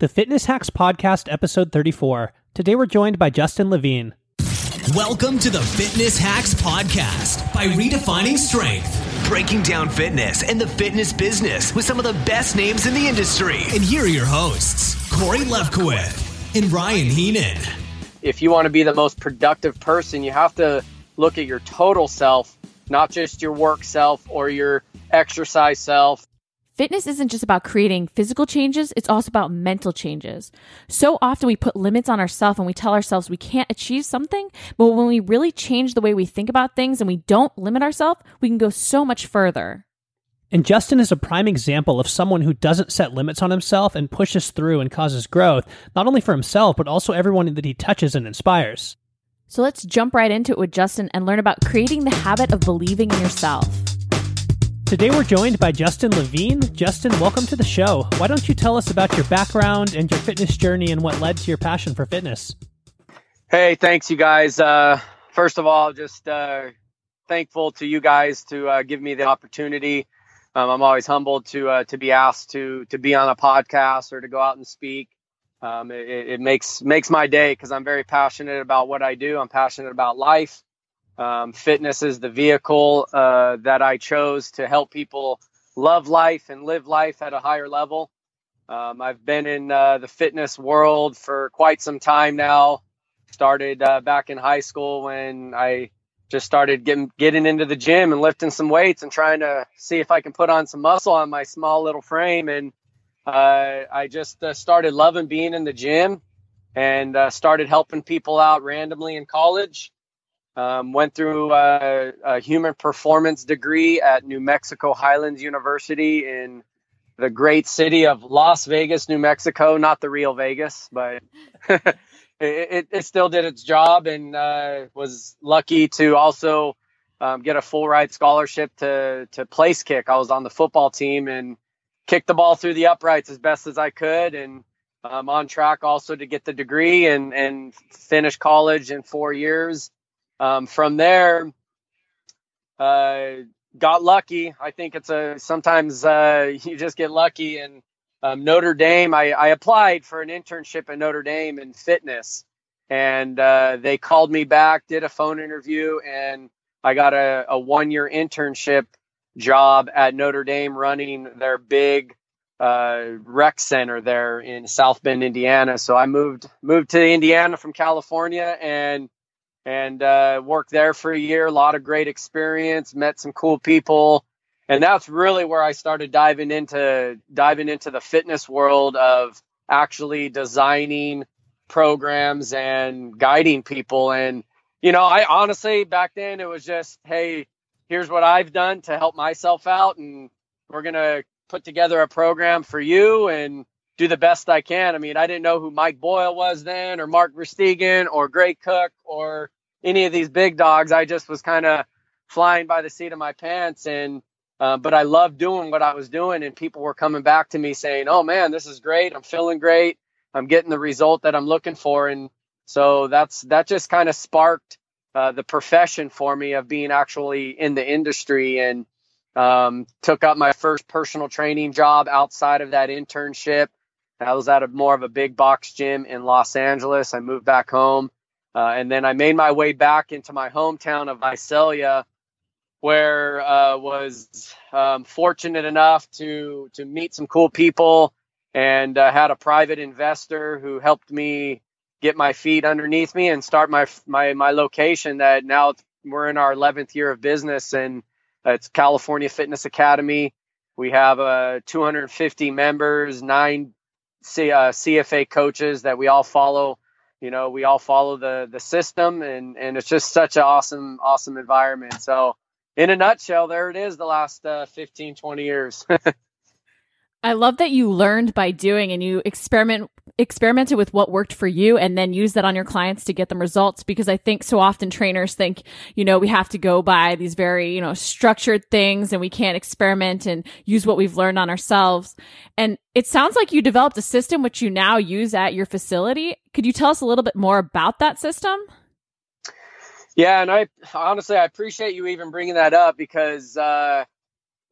The Fitness Hacks Podcast, episode 34. Today we're joined by Justin Levine. Welcome to the Fitness Hacks Podcast by Redefining Strength. Breaking down fitness and the fitness business with some of the best names in the industry. And here are your hosts, Cori Lefkowith and Ryan Heenan. If you want to be the most productive person, you have to look at your total self, not just your work self or your exercise self Fitness isn't just about creating physical changes, it's also about mental changes. So often we put limits on ourselves and we tell ourselves we can't achieve something, but when we really change the way we think about things and we don't limit ourselves, we can go so much further. And Justin is a prime example of someone who doesn't set limits on himself and pushes through and causes growth, not only for himself, but also everyone that he touches and inspires. So let's jump right into it with Justin and learn about creating the habit of believing in yourself. Today we're joined by Justin Levine. Justin, welcome to the show. Why don't you tell us about your background and your fitness journey and what led to your passion for fitness? Hey, thanks, you guys. Uh, first of all, just uh, thankful to you guys to uh, give me the opportunity. Um, I'm always humbled to uh, to be asked to to be on a podcast or to go out and speak. Um, it, it makes makes my day because I'm very passionate about what I do. I'm passionate about life. Um, fitness is the vehicle uh, that I chose to help people love life and live life at a higher level. Um, I've been in uh, the fitness world for quite some time now. Started uh, back in high school when I just started getting getting into the gym and lifting some weights and trying to see if I can put on some muscle on my small little frame. And uh, I just uh, started loving being in the gym and uh, started helping people out randomly in college. Um, went through a, a, human performance degree at New Mexico Highlands University in the great city of Las Vegas, New Mexico. Not the real Vegas, but it, it, it, still did its job and uh, was lucky to also um, get a full ride scholarship to, to place kick. I was on the football team and kicked the ball through the uprights as best as I could. And I'm on track also to get the degree and, and finish college in four years um, from there, uh, got lucky. I think it's a sometimes uh, you just get lucky. And um, Notre Dame, I, I, applied for an internship at Notre Dame in fitness, and uh, they called me back, did a phone interview, and I got a, a one year internship job at Notre Dame running their big uh, rec center there in South Bend, Indiana. So I moved moved to Indiana from California and and uh, worked there for a year. A lot of great experience, met some cool people, and that's really where I started diving into diving into the fitness world of actually designing programs and guiding people. And you know, I honestly back then it was just, hey, here's what I've done to help myself out, and we're gonna put together a program for you and do the best I can. I mean, I didn't know who Mike Boyle was then, or Mark Verstegen, or Gray Cook, or any of these big dogs. I just was kind of flying by the seat of my pants and uh, but I loved doing what I was doing, and people were coming back to me saying, "Oh man, this is great! I'm feeling great. I'm getting the result that I'm looking for." And so that's that just kind of sparked uh, the profession for me of being actually in the industry, and um, took up my first personal training job outside of that internship. I was at a more of a big box gym in Los Angeles. I moved back home uh, and then I made my way back into my hometown of Visalia, where uh, was um, fortunate enough to to meet some cool people and uh, had a private investor who helped me get my feet underneath me and start my my my location that now we're in our 11th year of business and it's California Fitness Academy. We have uh, 250 members, nine C, uh, CFA coaches that we all follow you know we all follow the the system and and it's just such an awesome awesome environment. So in a nutshell there it is the last uh, 15 20 years I love that you learned by doing and you experiment experimented with what worked for you and then use that on your clients to get them results because I think so often trainers think, you know, we have to go by these very, you know, structured things and we can't experiment and use what we've learned on ourselves. And it sounds like you developed a system which you now use at your facility. Could you tell us a little bit more about that system? Yeah, and I honestly I appreciate you even bringing that up because uh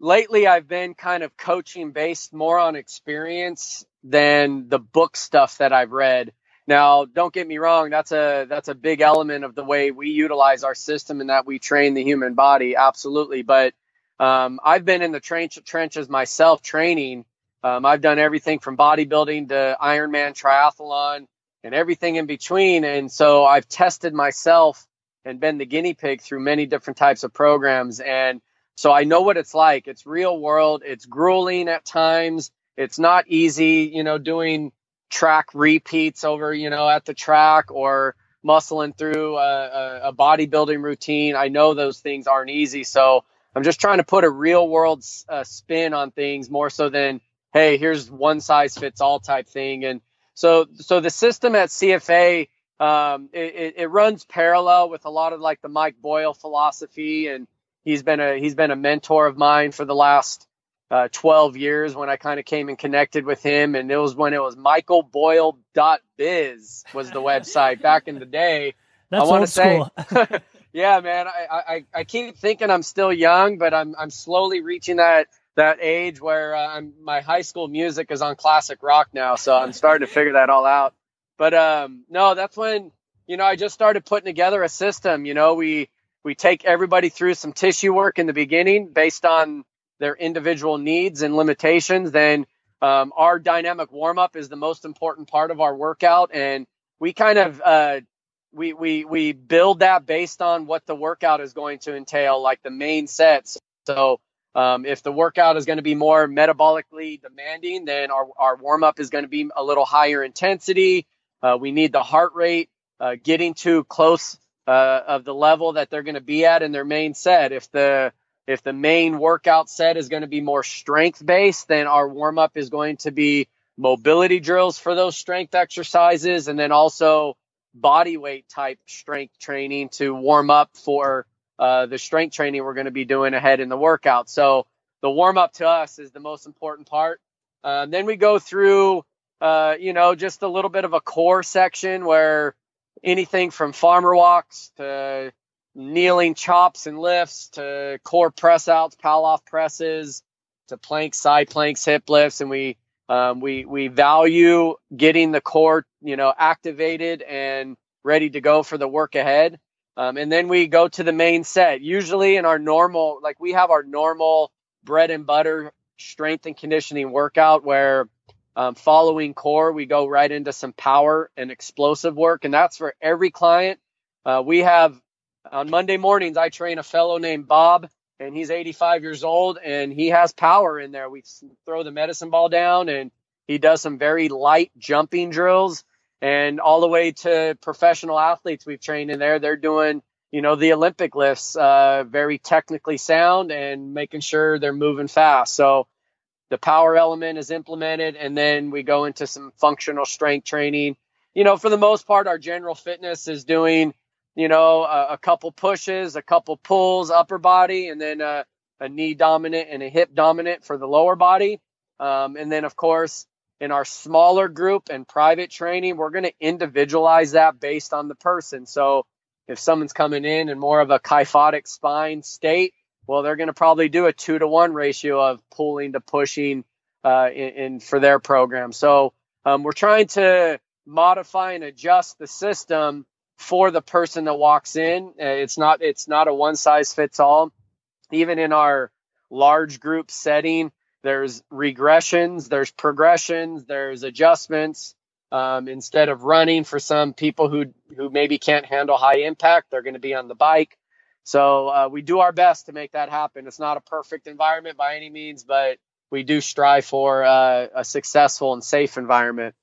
lately I've been kind of coaching based more on experience than the book stuff that I've read. Now, don't get me wrong, that's a that's a big element of the way we utilize our system and that we train the human body, absolutely. But um, I've been in the trench, trenches myself training. Um, I've done everything from bodybuilding to Ironman triathlon and everything in between. And so I've tested myself and been the guinea pig through many different types of programs. And so I know what it's like. It's real world. It's grueling at times. It's not easy, you know, doing track repeats over, you know, at the track or muscling through a, a, bodybuilding routine. I know those things aren't easy. So I'm just trying to put a real world uh, spin on things more so than, hey, here's one size fits all type thing. And so, so the system at CFA, um, it, it, runs parallel with a lot of like the Mike Boyle philosophy, and he's been a he's been a mentor of mine for the last uh, 12 years when I kind of came and connected with him. And it was when it was michaelboyle.biz was the website back in the day. That's I want to say, yeah, man, I, I, I keep thinking I'm still young, but I'm, I'm slowly reaching that, that age where uh, I'm, my high school music is on classic rock now. So I'm starting to figure that all out. But, um, no, that's when, you know, I just started putting together a system, you know, we, we take everybody through some tissue work in the beginning based on their individual needs and limitations. Then, um, our dynamic warm up is the most important part of our workout. And we kind of, uh, we we we build that based on what the workout is going to entail, like the main sets. So um, if the workout is going to be more metabolically demanding, then our, our warm up is going to be a little higher intensity. Uh, we need the heart rate uh, getting to close uh, of the level that they're going to be at in their main set. If the if the main workout set is going to be more strength based, then our warm up is going to be mobility drills for those strength exercises, and then also body weight type strength training to warm up for uh, the strength training we're going to be doing ahead in the workout. So the warm up to us is the most important part. Uh, then we go through, uh, you know, just a little bit of a core section where anything from farmer walks to kneeling chops and lifts to core press outs, Pallof presses to planks, side planks, hip lifts, and we um, we we value getting the core, you know, activated and ready to go for the work ahead. Um, and then we go to the main set. Usually in our normal, like we have our normal bread and butter strength and conditioning workout where um, following core, we go right into some power and explosive work. And that's for every client. Uh, we have on Monday mornings, I train a fellow named Bob and he's 85 years old and he has power in there. We throw the medicine ball down and he does some very light jumping drills and all the way to professional athletes we've trained in there. They're doing, you know, the Olympic lifts, uh, very technically sound and making sure they're moving fast. So the power element is implemented and then we go into some functional strength training. You know, for the most part, our general fitness is doing you know, a, a couple pushes, a couple pulls, upper body, and then a, a, knee dominant and a hip dominant for the lower body. Um, and then, of course, in our smaller group and private training, we're going to individualize that based on the person. So if someone's coming in in more of a kyphotic spine state, well, they're going to probably do a two to one ratio of pulling to pushing uh, in, in, for their program. So um, we're trying to modify and adjust the system for the person that walks in. Uh, it's not it's not a one size fits all. Even in our large group setting, there's regressions, there's progressions, there's adjustments. Um, instead of running for some people who who maybe can't handle high impact, they're going to be on the bike. So uh, we do our best to make that happen. It's not a perfect environment by any means, but we do strive for uh, a successful and safe environment.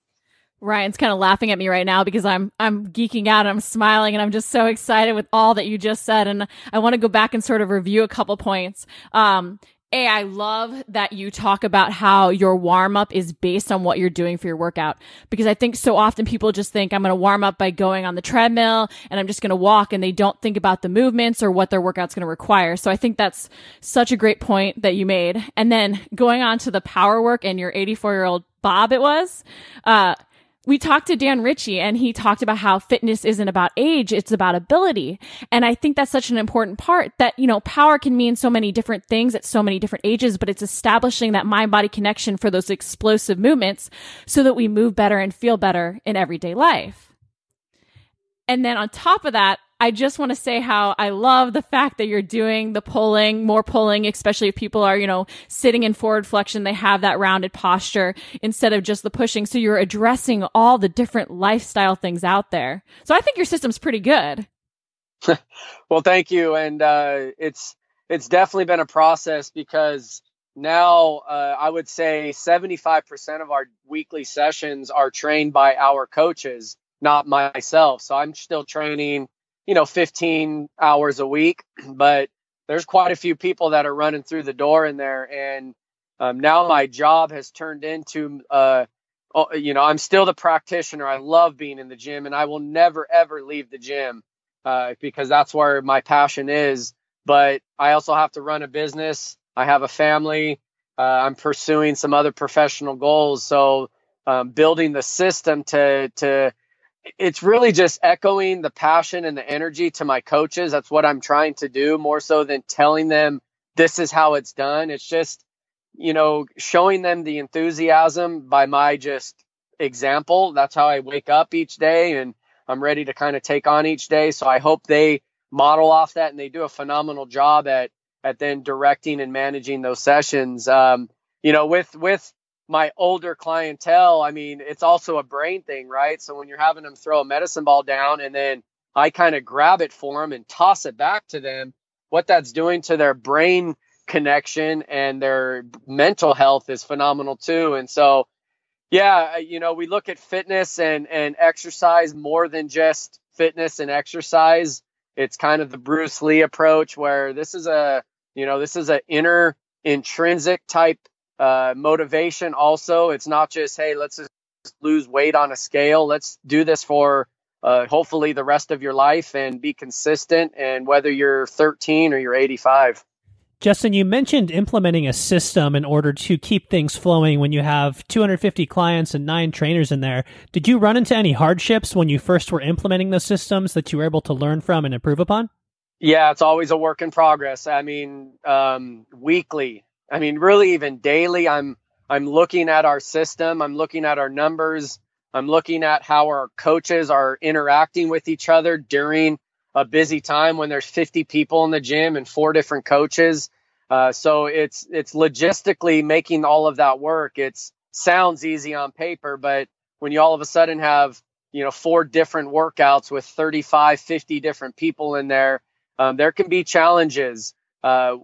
Ryan's kind of laughing at me right now because I'm I'm geeking out and I'm smiling and I'm just so excited with all that you just said and I want to go back and sort of review a couple points. Um, a, I love that you talk about how your warm up is based on what you're doing for your workout. Because I think so often people just think I'm going to warm up by going on the treadmill and I'm just going to walk and they don't think about the movements or what their workout's going to require. So I think that's such a great point that you made. And then going on to the power work and your 84 year old Bob, it was, uh, we talked to Dan Ritchie and he talked about how fitness isn't about age, it's about ability. And I think that's such an important part that, you know, power can mean so many different things at so many different ages, but it's establishing that mind body connection for those explosive movements so that we move better and feel better in everyday life. And then on top of that, I just want to say how I love the fact that you're doing the pulling, more pulling, especially if people are, you know, sitting in forward flexion, they have that rounded posture instead of just the pushing. So you're addressing all the different lifestyle things out there. So I think your system's pretty good. well, thank you. And uh, it's it's definitely been a process because now uh, I would say 75% of our weekly sessions are trained by our coaches, not myself. So I'm still training you know 15 hours a week but there's quite a few people that are running through the door in there. And um, now my job has turned into uh, you know i'm still the practitioner. I love being in the gym and i will never ever leave the gym uh, because that's where my passion is. But i also have to run a business. I have a family. Uh, i'm pursuing some other professional goals. So um, building the system to to it's really just echoing the passion and the energy to my coaches. That's what I'm trying to do more so than telling them this is how it's done. It's just, you know, showing them the enthusiasm by my just example. That's how I wake up each day and I'm ready to kind of take on each day. So I hope they model off that and they do a phenomenal job at at then directing and managing those sessions. Um, you know, with with my older clientele, I mean, it's also a brain thing, right? So when you're having them throw a medicine ball down and then I kind of grab it for them and toss it back to them, what that's doing to their brain connection and their mental health is phenomenal too. And so, yeah, you know, we look at fitness and, and exercise more than just fitness and exercise. It's kind of the Bruce Lee approach where this is a, you know, this is an inner intrinsic type uh, motivation also. It's not just, hey, let's just lose weight on a scale. Let's do this for uh, hopefully the rest of your life and be consistent. And whether you're 13 or you're 85. Justin, you mentioned implementing a system in order to keep things flowing when you have 250 clients and nine trainers in there. Did you run into any hardships when you first were implementing those systems that you were able to learn from and improve upon? Yeah, it's always a work in progress. I mean, um, weekly, I mean, really, even daily, I'm I'm looking at our system. I'm looking at our numbers. I'm looking at how our coaches are interacting with each other during a busy time when there's 50 people in the gym and four different coaches. Uh, so it's it's logistically making all of that work. It sounds easy on paper, but when you all of a sudden have you know four different workouts with 35, 50 different people in there, um, there can be challenges. Uh,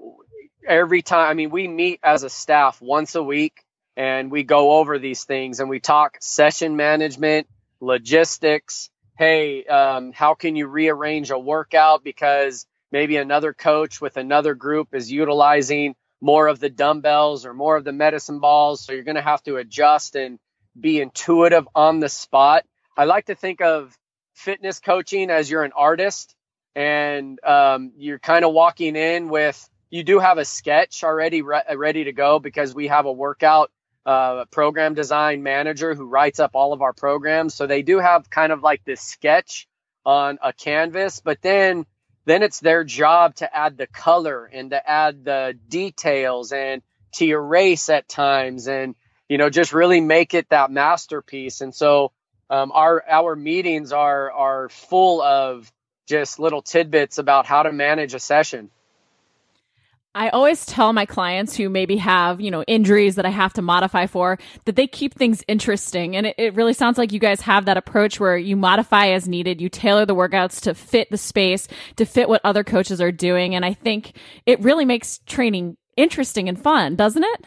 every time, I mean, we meet as a staff once a week and we go over these things and we talk session management, logistics. Hey, um, how can you rearrange a workout because maybe another coach with another group is utilizing more of the dumbbells or more of the medicine balls. So you're going to have to adjust and be intuitive on the spot. I like to think of fitness coaching as you're an artist and um, you're kind of walking in with you do have a sketch already re- ready to go because we have a workout uh, program design manager who writes up all of our programs. So they do have kind of like this sketch on a canvas, but then then it's their job to add the color and to add the details and to erase at times and you know just really make it that masterpiece. And so um, our our meetings are are full of just little tidbits about how to manage a session. I always tell my clients who maybe have, you know, injuries that I have to modify for that they keep things interesting. And it, it, really sounds like you guys have that approach where you modify as needed. You tailor the workouts to fit the space, to fit what other coaches are doing. And I think it really makes training interesting and fun, doesn't it?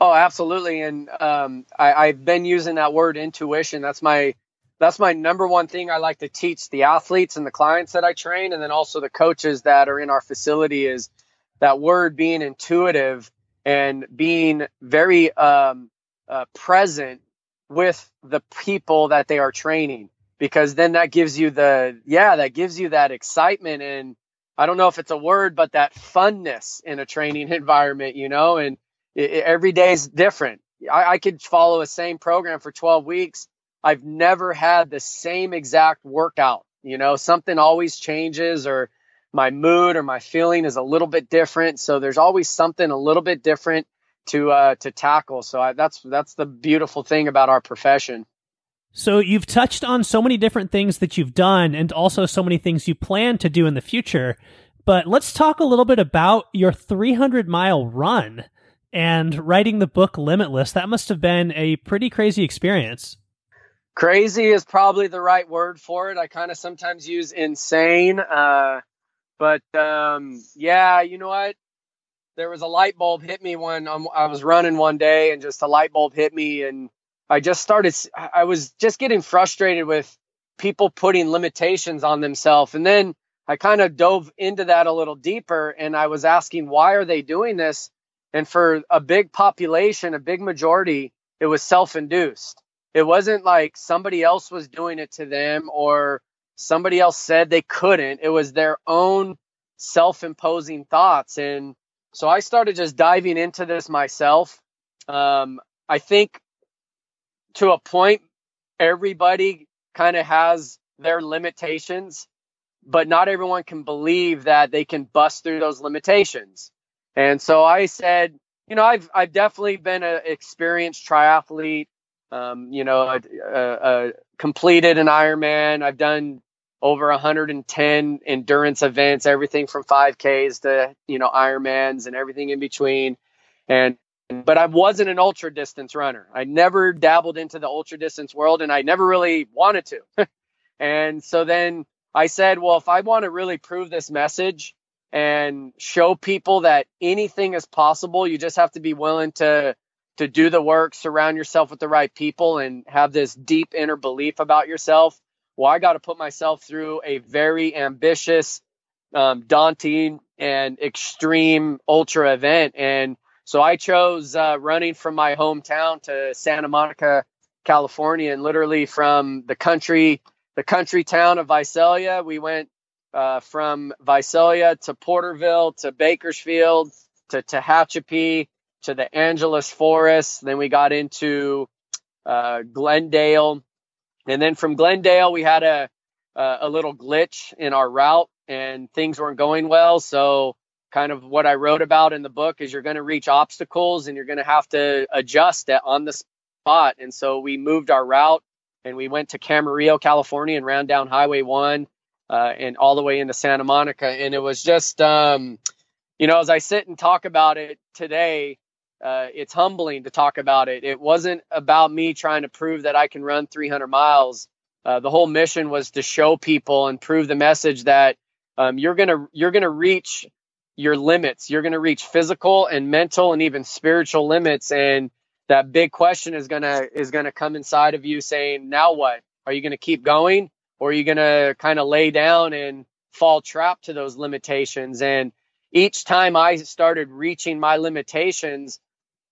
Oh, absolutely. And um, I, I've been using that word intuition. That's my that's my number one thing I like to teach the athletes and the clients that I train, and then also the coaches that are in our facility is that word being intuitive and being very um, uh, present with the people that they are training because then that gives you the yeah that gives you that excitement and i don't know if it's a word but that funness in a training environment you know and it, it, every day is different I, I could follow a same program for 12 weeks I've never had the same exact workout. You know, something always changes or my mood or my feeling is a little bit different. So there's always something a little bit different to uh, to tackle. So I, that's that's the beautiful thing about our profession. So you've touched on so many different things that you've done and also so many things you plan to do in the future. But let's talk a little bit about your 300 mile run and writing the book Limitless. That must have been a pretty crazy experience. Crazy is probably the right word for it. I kind of sometimes use insane. Uh, but um, yeah, you know what? There was a light bulb hit me when um, I was running one day, and just a light bulb hit me, and I just started. I was just getting frustrated with people putting limitations on themselves, and then I kind of dove into that a little deeper, and I was asking why are they doing this? And for a big population, a big majority, it was self-induced it wasn't like somebody else was doing it to them or somebody else said they couldn't. It was their own self imposing thoughts. And so I started just diving into this myself. Um, I think to a point, everybody kind of has their limitations, but not everyone can believe that they can bust through those limitations. And so I said, you know, I've I've definitely been an experienced triathlete. Um, you know, I, completed an Ironman. I've done over 110 endurance events, everything from 5Ks to you know Ironmans and everything in between. And but I wasn't an ultra distance runner. I never dabbled into the ultra distance world, and I never really wanted to. and so then I said, well, if I want to really prove this message and show people that anything is possible, you just have to be willing to to do the work, surround yourself with the right people, and have this deep inner belief about yourself. Well, I got to put myself through a very ambitious, um, daunting, and extreme ultra event. And so I chose uh, running from my hometown to Santa Monica, California, and literally from the country, the country town of Visalia, we went uh, from Visalia to Porterville to Bakersfield to Tehachapi to the Angeles Forest. Then we got into uh, Glendale, and then from Glendale we had a a little glitch in our route, and things weren't going well. So kind of what I wrote about in the book is you're going to reach obstacles and you're going to have to adjust on the spot. And so we moved our route and we went to Camarillo, California, and ran down Highway One uh, and all the way into Santa Monica. And it was just, um, you know, as I sit and talk about it today, uh, it's humbling to talk about it. It wasn't about me trying to prove that I can run 300 miles. Uh, the whole mission was to show people and prove the message that um, you're gonna you're gonna reach your limits. You're gonna reach physical and mental and even spiritual limits. And that big question is gonna is gonna come inside of you, saying, "Now what? Are you gonna keep going, or are you gonna kind of lay down and fall trapped to those limitations?" And each time I started reaching my limitations,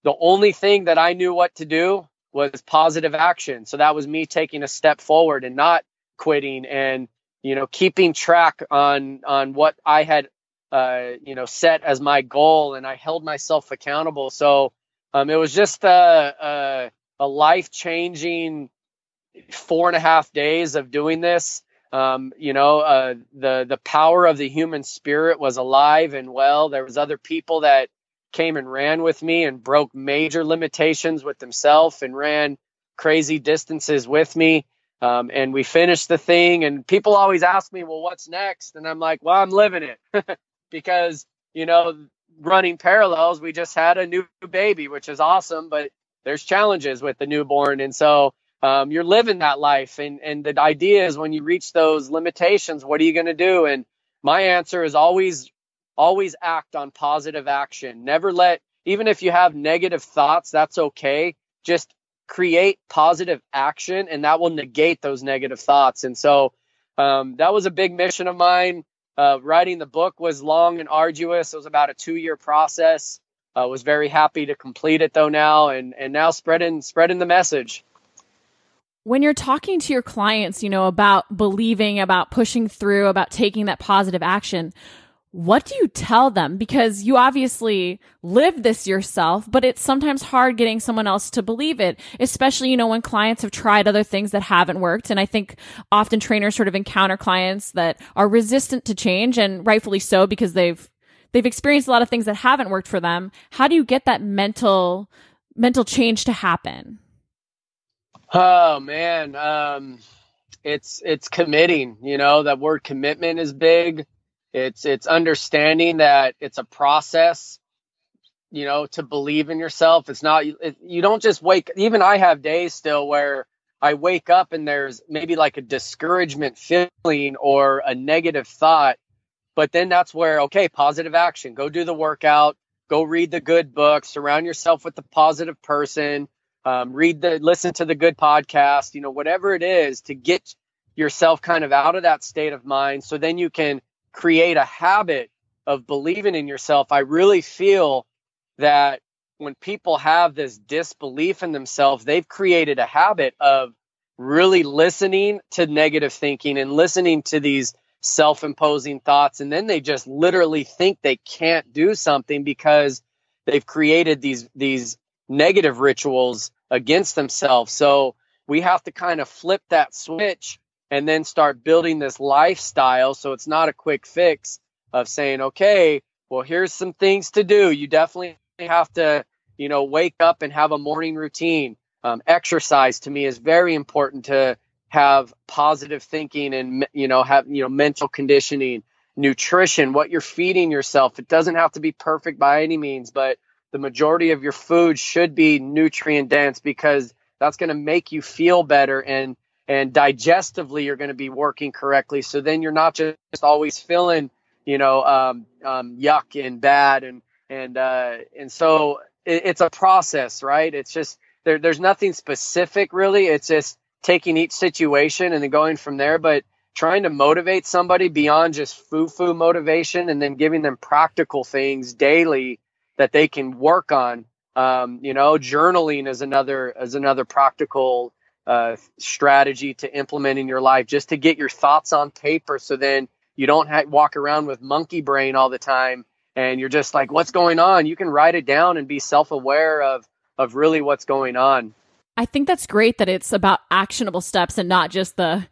the only thing that I knew what to do was positive action. So that was me taking a step forward and not quitting and you know keeping track on on what I had uh, you know set as my goal and I held myself accountable. So um, it was just a a, a life changing four and a half days of doing this. Um, you know, uh, the the power of the human spirit was alive and well. There was other people that came and ran with me and broke major limitations with himself and ran crazy distances with me. Um, and we finished the thing. And people always ask me, well, what's next? And I'm like, well, I'm living it because, you know, running parallels, we just had a new baby, which is awesome, but there's challenges with the newborn. And so um, you're living that life. And, and the idea is when you reach those limitations, what are you going to do? And my answer is always always act on positive action. Never let, even if you have negative thoughts, that's okay. Just create positive action and that will negate those negative thoughts. And so um, that was a big mission of mine. Uh, writing the book was long and arduous. It was about a two year process. I uh, was very happy to complete it though now and, and now spreading, spreading the message when you're talking to your clients, you know, about believing, about pushing through, about taking that positive action, what do you tell them? Because you obviously live this yourself, but it's sometimes hard getting someone else to believe it, especially, you know, when clients have tried other things that haven't worked. And I think often trainers sort of encounter clients that are resistant to change and rightfully so because they've, they've experienced a lot of things that haven't worked for them. How do you get that mental, mental change to happen? Oh man. Um, it's, it's committing, you know, that word commitment is big it's it's understanding that it's a process, you know, to believe in yourself. It's not it, you don't just wake. Even I have days still where I wake up and there's maybe like a discouragement feeling or a negative thought, but then that's where okay, positive action. Go do the workout. Go read the good book. Surround yourself with the positive person. Um, read the listen to the good podcast. You know, whatever it is to get yourself kind of out of that state of mind, so then you can create a habit of believing in yourself, I really feel that when people have this disbelief in themselves, they've created a habit of really listening to negative thinking and listening to these self imposing thoughts. And then they just literally think they can't do something because they've created these, these negative rituals against themselves. So we have to kind of flip that switch and then start building this lifestyle. So it's not a quick fix of saying, okay, well, here's some things to do. You definitely have to, you know, wake up and have a morning routine. Um, exercise to me is very important to have positive thinking and, you know, have, you know, mental conditioning, nutrition, what you're feeding yourself. It doesn't have to be perfect by any means, but the majority of your food should be nutrient dense because that's going to make you feel better and and digestively you're going to be working correctly. So then you're not just always feeling, you know, um, um, yuck and bad and and uh, and so it, it's a process, right? It's just there, there's nothing specific really. It's just taking each situation and then going from there. But trying to motivate somebody beyond just foo-foo motivation and then giving them practical things daily that they can work on. Um, you know, journaling is another is another practical uh, strategy to implement in your life just to get your thoughts on paper so then you don't ha- walk around with monkey brain all the time and you're just like what's going on? You can write it down and be self-aware of of really what's going on. I think that's great that it's about actionable steps and not just the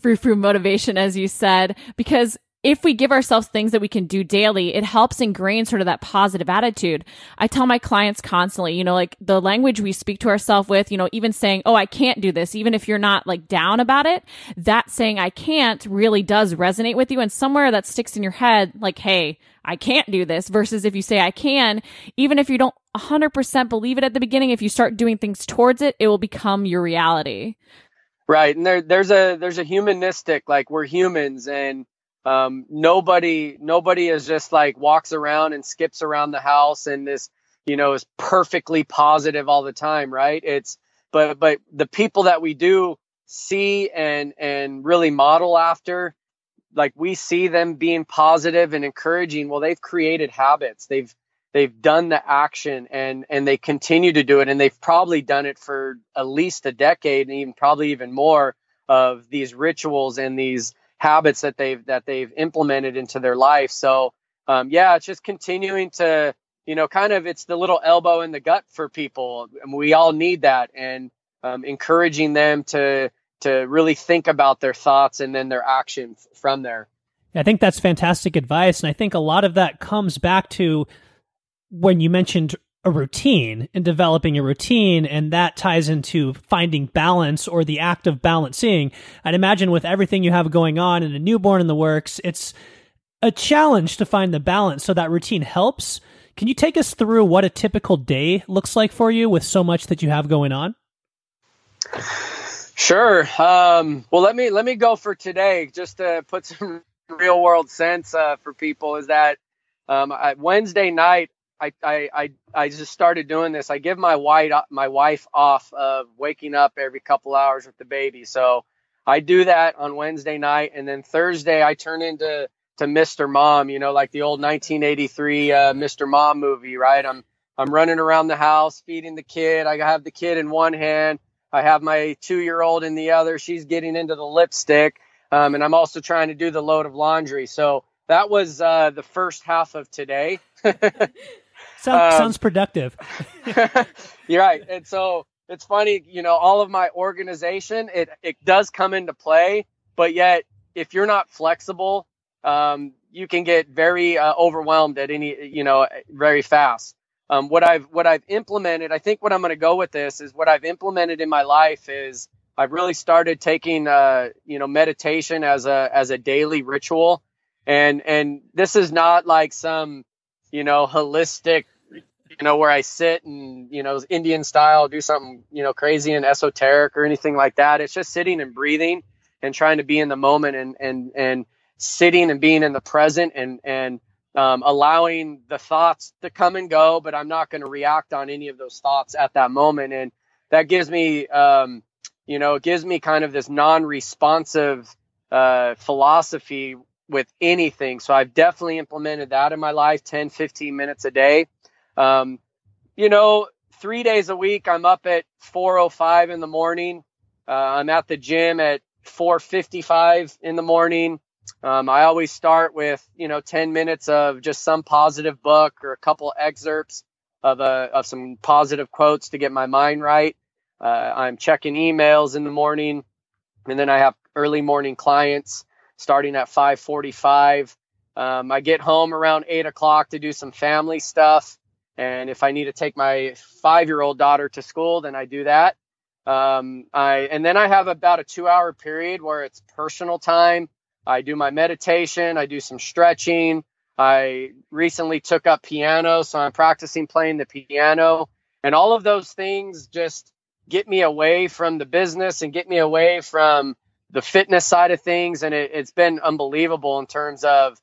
frou frou motivation as you said because if we give ourselves things that we can do daily, it helps ingrain sort of that positive attitude. I tell my clients constantly, you know, like the language we speak to ourselves with, you know, even saying, Oh, I can't do this, even if you're not like down about it, that saying I can't really does resonate with you. And somewhere that sticks in your head, like, Hey, I can't do this versus if you say I can, even if you don't 100% believe it at the beginning, if you start doing things towards it, it will become your reality. Right. And there, there's a, there's a humanistic, like we're humans and, um, nobody, nobody is just like walks around and skips around the house and this, you know, is perfectly positive all the time, right? It's, but, but the people that we do see and, and really model after, like we see them being positive and encouraging. Well, they've created habits. They've, they've done the action and, and they continue to do it. And they've probably done it for at least a decade and even probably even more of these rituals and these, habits that they've that they've implemented into their life. So um, yeah, it's just continuing to you know kind of it's the little elbow in the gut for people, and we all need that, and um, encouraging them to to really think about their thoughts and then their actions from there. I think that's fantastic advice, and I think a lot of that comes back to when you mentioned a routine and developing a routine and that ties into finding balance or the act of balancing. I'd imagine with everything you have going on and a newborn in the works it's a challenge to find the balance. So that routine helps. Can you take us through what a typical day looks like for you with so much that you have going on? Sure. Um, well let me let me go for today just to put some real world sense uh, for people is that um, wednesday night I, I, I, just started doing this. I give my wife, my wife off of waking up every couple hours with the baby. So I do that on Wednesday night. And then Thursday I turn into, to Mr. Mom, you know, like the old 1983 uh, Mr. Mom movie, right? I'm, I'm running around the house feeding the kid. I have the kid in one hand. I have my two year old in the other. She's getting into the lipstick. Um, and I'm also trying to do the load of laundry. So that was uh, the first half of today. Sounds, um, sounds productive. you're right. And so it's funny, you know, all of my organization, it, it does come into play, but yet if you're not flexible, um, you can get very uh, overwhelmed at any, you know, very fast. Um, what I've what I've implemented, I think what I'm going to go with this is what I've implemented in my life is I've really started taking, uh, you know, meditation as a as a daily ritual, and and this is not like some, you know, holistic you know, where I sit and, you know, Indian style, do something, you know, crazy and esoteric or anything like that. It's just sitting and breathing and trying to be in the moment and, and, and sitting and being in the present and, and, um, allowing the thoughts to come and go, but I'm not going to react on any of those thoughts at that moment. And that gives me, um, you know, it gives me kind of this non-responsive uh, philosophy with anything. So I've definitely implemented that in my life, 10, 15 minutes a day. Um, you know, three days a week, I'm up at 4:05 in the morning. Uh, I'm at the gym at 4:55 in the morning. Um, I always start with you know 10 minutes of just some positive book or a couple excerpts of a, uh, of some positive quotes to get my mind right. Uh, I'm checking emails in the morning, and then I have early morning clients starting at 5:45. Um, I get home around eight o'clock to do some family stuff. And if I need to take my five year old daughter to school, then I do that. Um, I, and then I have about a two hour period where it's personal time. I do my meditation. I do some stretching. I recently took up piano, so I'm practicing playing the piano. And all of those things just get me away from the business and get me away from the fitness side of things. And it, has been unbelievable in terms of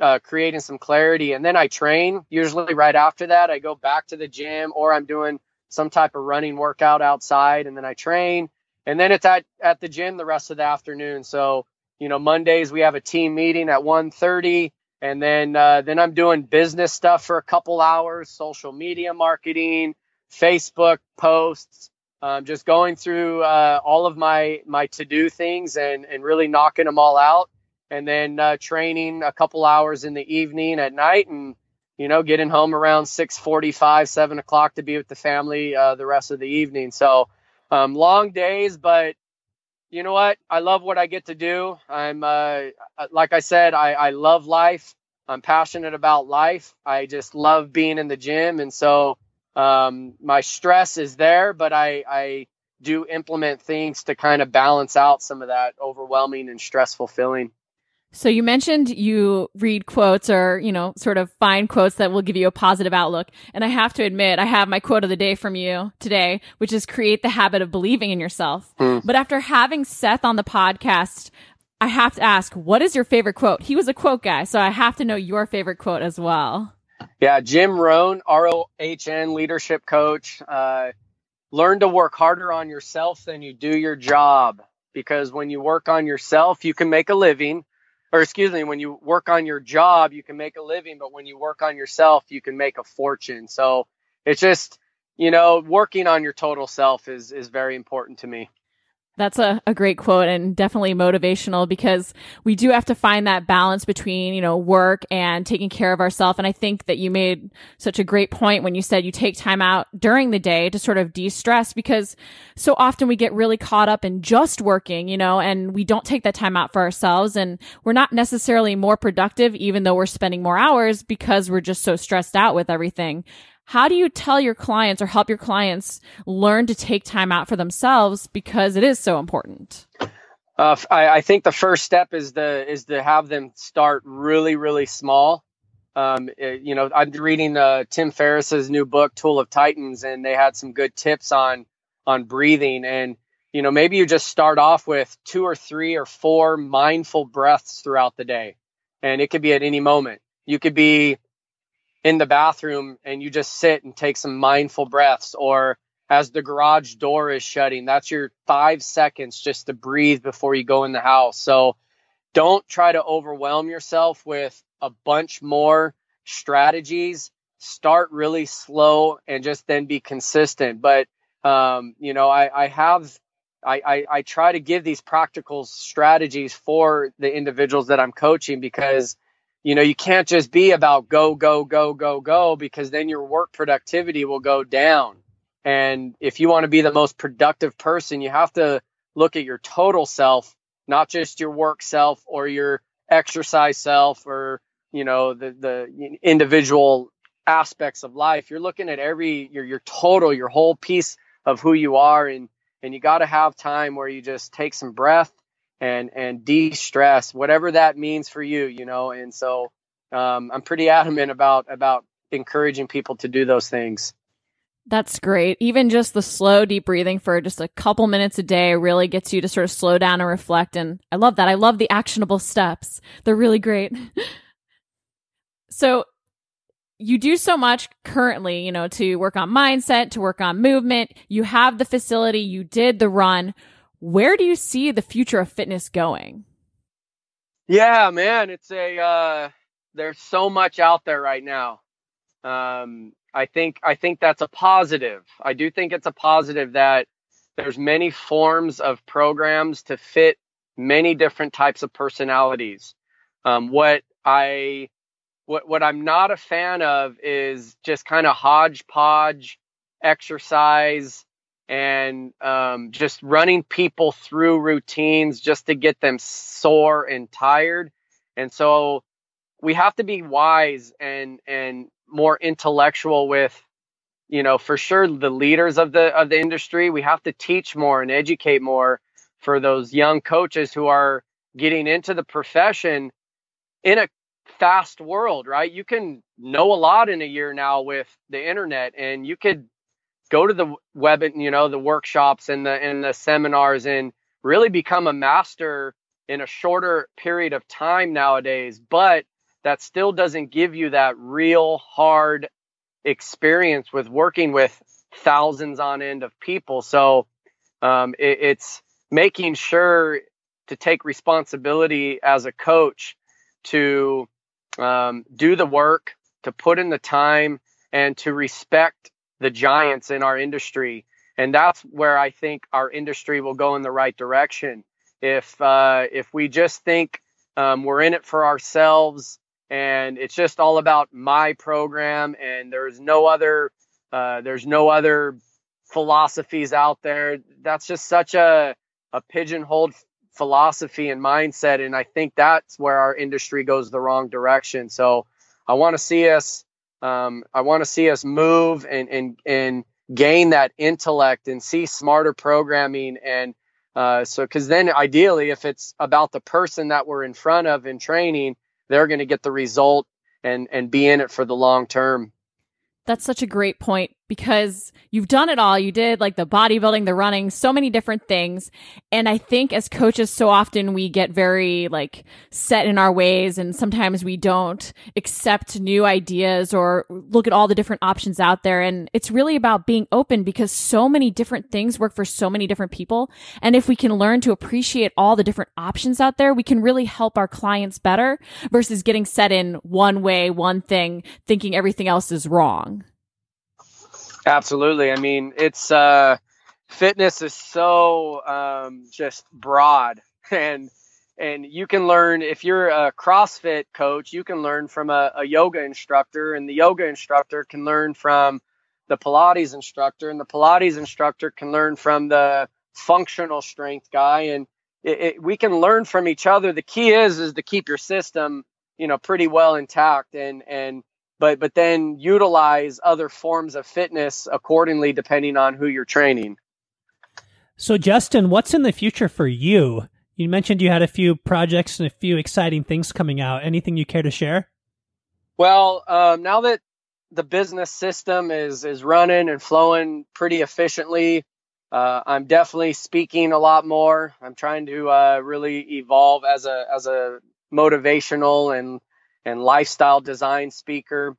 uh, creating some clarity. And then I train. Usually, right after that, I go back to the gym or I'm doing some type of running workout outside, and then I train. And then it's at at the gym the rest of the afternoon. So you know, Mondays we have a team meeting at 1:30, and then uh, then I'm doing business stuff for a couple hours, social media marketing, Facebook posts. Um, just going through uh, all of my my to do things and and really knocking them all out and then uh, training a couple hours in the evening at night and you know getting home around 6.45 7 o'clock to be with the family uh, the rest of the evening. So um, long days but you know what? I love what i get to do. I'm uh, like i said I, I love life. I'm passionate about life. I just love being in the gym and so um, my stress is there but i i do implement things to kind of balance out some of that overwhelming and stressful feeling so you mentioned you read quotes or, you know, sort of find quotes that will give you a positive outlook. And I have to admit, I have my quote of the day from you today, which is create the habit of believing in yourself. Mm. But after having Seth on the podcast, I have to ask, what is your favorite quote? He was a quote guy, so I have to know your favorite quote as well. Yeah, Jim Rohn, R O H N, leadership coach. Uh, learn to work harder on yourself than you do your job because when you work on yourself, you can make a living or excuse me, when you work on your job, you can make a living, but when you work on yourself, you can make a fortune. So it's just, you know, working on your total self is is very important to me. That's a, a great quote and definitely motivational because we do have to find that balance between, you know, work and taking care of ourselves. And I think that you made such a great point when you said you take time out during the day to sort of de-stress because so often we get really caught up in just working, you know, and we don't take that time out for ourselves and we're not necessarily more productive even though we're spending more hours because we're just so stressed out with everything. How do you tell your clients or help your clients learn to take time out for themselves because it is so important? Uh, I, I, think the first step is the is to have them start really really small. Um, it, eh, you know, I'm reading uh, Tim Ferriss's new book, Tool of Titans, and they had some good tips on on breathing. And you know, maybe you just start off with two or three or four mindful breaths throughout the day, and it could be at any moment. You could be in the bathroom and you just sit and take some mindful breaths or as the garage door is shutting that's your 5 seconds just to breathe before you go in the house. So don't try to overwhelm yourself with a bunch more strategies. Start really slow and just then be consistent. But um, you know i, I have I, I, I try to give these practical strategies for the individuals that i'm coaching because you know, you can't just be about go, go, go, go, go, because then your work productivity will go down. And if you want to be the most productive person, you have to look at your total self, not just your work self or your exercise self or, you know, the, the individual aspects of life. You're looking at every, your, your total, your whole piece of who you are. And, and you got to have time where you just take some breath and and de-stress whatever that means for you you know? And so um, i'm pretty adamant about about encouraging people to do those things. That's great. Even just the slow deep breathing for just a couple minutes a day really gets you to sort of slow down and reflect and i love that. I love the actionable steps. They're really great. So you do so much currently, you know, to work on mindset, to work on movement. You have the facility, you did the run. Where do you see the future of fitness going? Yeah, man, it's a uh, there's so much out there right now. Um, I think I think that's a positive. I do think it's a positive that there's many forms of programs to fit many different types of personalities. Um, what I what what I'm not a fan of is just kind of hodgepodge exercise and um, just running people through routines just to get them sore and tired. And so we have to be wise and and more intellectual with you know for sure the leaders of the of the industry we have to teach more and educate more for those young coaches who are getting into the profession in a fast world right you can know a lot in a year now with the internet and you could go to the web and you know the workshops and the and the seminars and really become a master in a shorter period of time nowadays but that still doesn't give you that real hard experience with working with thousands on end of people. So um, it, it's making sure to take responsibility as a coach to um, do the work to put in the time and to respect the giants in our industry. And that's where I think our industry will go in the right direction. If uh, if we just think um, we're in it for ourselves and it's just all about my program and there's no other uh, there's no other philosophies out there. That's just such a a pigeonholed philosophy and mindset, and I think that's where our industry goes the wrong direction. So I want to see us um, I want to see us move and and and gain that intellect and see smarter programming and uh, so because then ideally if it's about the person that we're in front of in training they're going to get the result and and be in it for the long term. That's such a great point because you've done it all. You did like the bodybuilding, the running, so many different things. And I think as coaches, so often we get very like set in our ways and sometimes we don't accept new ideas or look at all the different options out there. And it's really about being open because so many different things work for so many different people. And if we can learn to appreciate all the different options out there, we can really help our clients better versus getting set in one way, one thing, thinking everything else is wrong. Absolutely. I mean, it's uh, fitness is so um, just broad, and and you can learn if you're a CrossFit coach, you can learn from a, a yoga instructor, and the yoga instructor can learn from the Pilates instructor, and the Pilates instructor can learn from the functional strength guy, and it, it, we can learn from each other. The key is is to keep your system, you know, pretty well intact, and and but but then utilize other forms of fitness accordingly depending on who you're training. So Justin, what's in the future for you? You mentioned you had a few projects and a few exciting things coming out. Anything you care to share? Well, um, now that the business system is is running and flowing pretty efficiently, uh, I'm definitely speaking a lot more. I'm trying to uh, really evolve as a as a motivational and and lifestyle design speaker.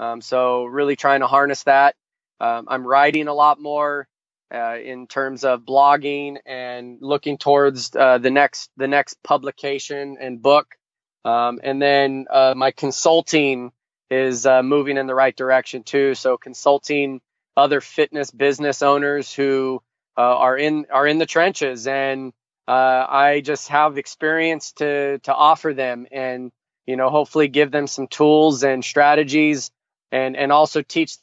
Um, so really trying to harness that. Um, I'm writing a lot more uh, in terms of blogging and looking towards uh, the next the next publication and book. Um, and then uh, my consulting is uh, moving in the right direction too. So consulting other fitness business owners who uh, are in are in the trenches, and uh, I just have experience to to offer them and you know, hopefully give them some tools and strategies and, and also teach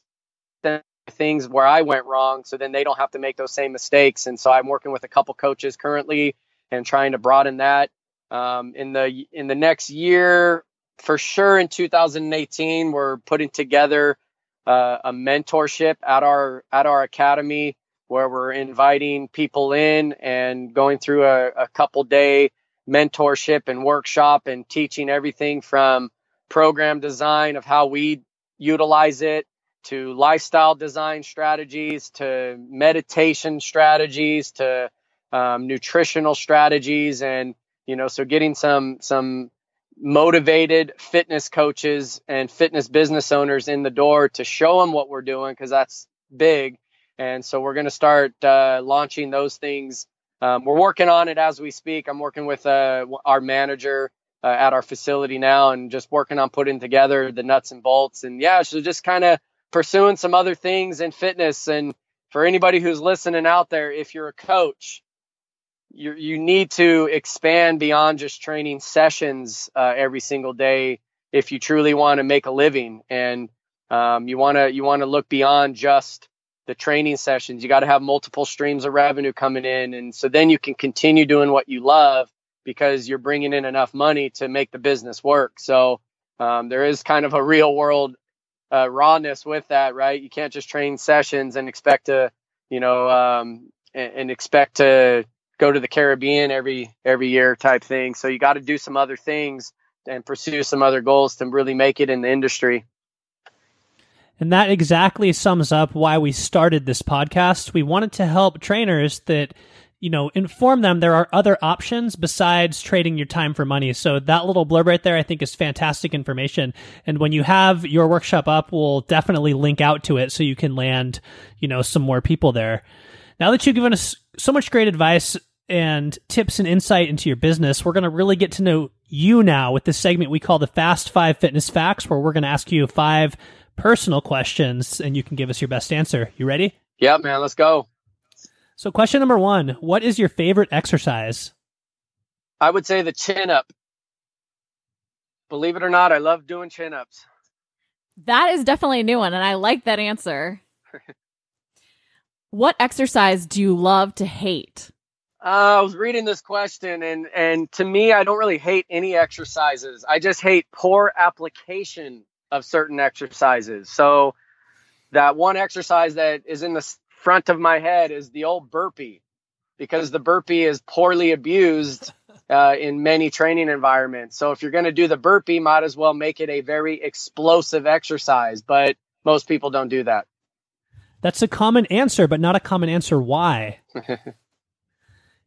them things where I went wrong so then they don't have to make those same mistakes. And so I'm working with a couple coaches currently and trying to broaden that. Um, in the in the next year, for sure, in 2018, we're putting together uh, a mentorship at our at our academy where we're inviting people in and going through a, a couple day mentorship and workshop and teaching everything from program design of how we utilize it to lifestyle design strategies to meditation strategies to um, nutritional strategies and you know so getting some some motivated fitness coaches and fitness business owners in the door to show them what we're doing because that's big. And so we're going to start uh, launching those things um, we're working on it as we speak. I'm working with uh, our manager uh, at our facility now and just working on putting together the nuts and bolts. And yeah so just kind of pursuing some other things in fitness. And for anybody who's listening out there if you're a coach you you need to expand beyond just training sessions uh, every single day if you truly want to make a living. And um, you want to you want to look beyond just the training sessions you got to have multiple streams of revenue coming in and so then you can continue doing what you love because you're bringing in enough money to make the business work so um, there is kind of a real world uh, rawness with that right you can't just train sessions and expect to you know um, and, and expect to go to the Caribbean every every year type thing. So you got to do some other things and pursue some other goals to really make it in the industry. And that exactly sums up why we started this podcast. We wanted to help trainers that, you know, inform them there are other options besides trading your time for money. So that little blurb right there, I think is fantastic information. And when you have your workshop up, we'll definitely link out to it so you can land, you know, some more people there. Now that you've given us so much great advice, and tips and insight into your business, we're going to really get to know you now with this segment we call the Fast Five Fitness Facts, where we're going to ask you five personal questions and you can give us your best answer. You ready? Yeah, man, let's go. So, question number one What is your favorite exercise? I would say the chin up. Believe it or not, I love doing chin ups. That is definitely a new one, and I like that answer. what exercise do you love to hate? Uh, I was reading this question, and and to me, I don't really hate any exercises. I just hate poor application of certain exercises. So that one exercise that is in the front of my head is the old burpee, because the burpee is poorly abused uh, in many training environments. So if you're going to do the burpee, might as well make it a very explosive exercise. But most people don't do that. That's a common answer, but not a common answer. Why?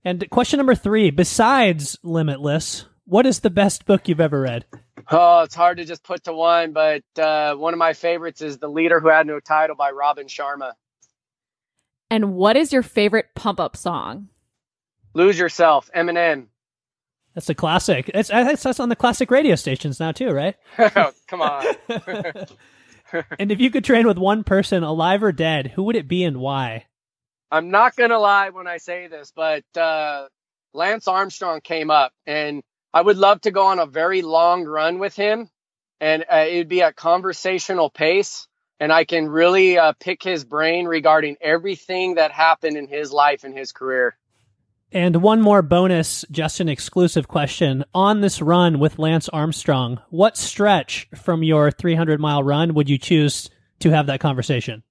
And question number three, besides Limitless, what is the best book you've ever read? Oh, it's hard to just put to one, but uh, one of my favorites is The Leader Who Had No Title by Robin Sharma. And what is your favorite pump up song? Lose Yourself, Eminem. That's a classic. It's, that's on the classic radio stations now, too, right? Come on. and if you could train with one person, alive or dead, who would it be and why? I'm not gonna lie when I say this, but uh, Lance Armstrong came up, and I would love to go on a very long run with him, and uh, it'd be at conversational pace, and I can really uh, pick his brain regarding everything that happened in his life and his career. And one more bonus, just an exclusive question. On this run with Lance Armstrong, what stretch from your 300 mile run would you choose to have that conversation?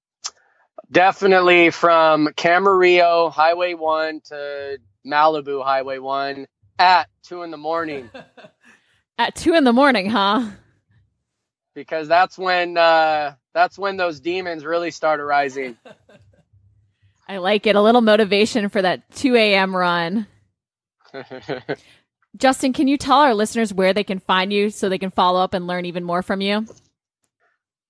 Definitely from Camarillo Highway 1 to Malibu Highway 1 at 2 in the morning. at 2 in the morning, huh? Because that's when uh, that's when those demons really start arising. I like it. A little motivation for that 2 a.m. run. Justin, can you tell our listeners where they can find you so they can follow up and learn even more from you?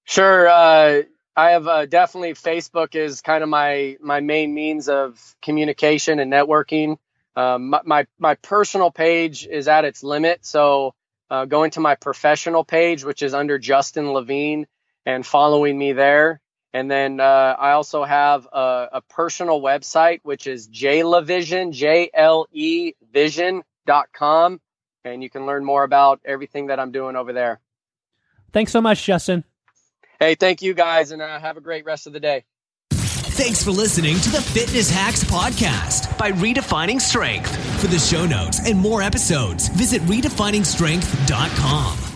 Sure. Uh, I have uh, definitely Facebook is kind of my my main means of communication and networking. Um, my, my, my personal page is at its limit, so uh, going to my professional page, which is under Justin Levine, and following me there. And then uh, I also have a, a, personal website, which is jlevision, J L E vision.com. and you can learn more about everything that I'm doing over there. Thanks so much, Justin. Hey, thank you guys, and uh, have a great rest of the day. Thanks for listening to the Fitness Hacks Podcast by redefining strength. For the show notes and more episodes, visit redefiningstrength.com.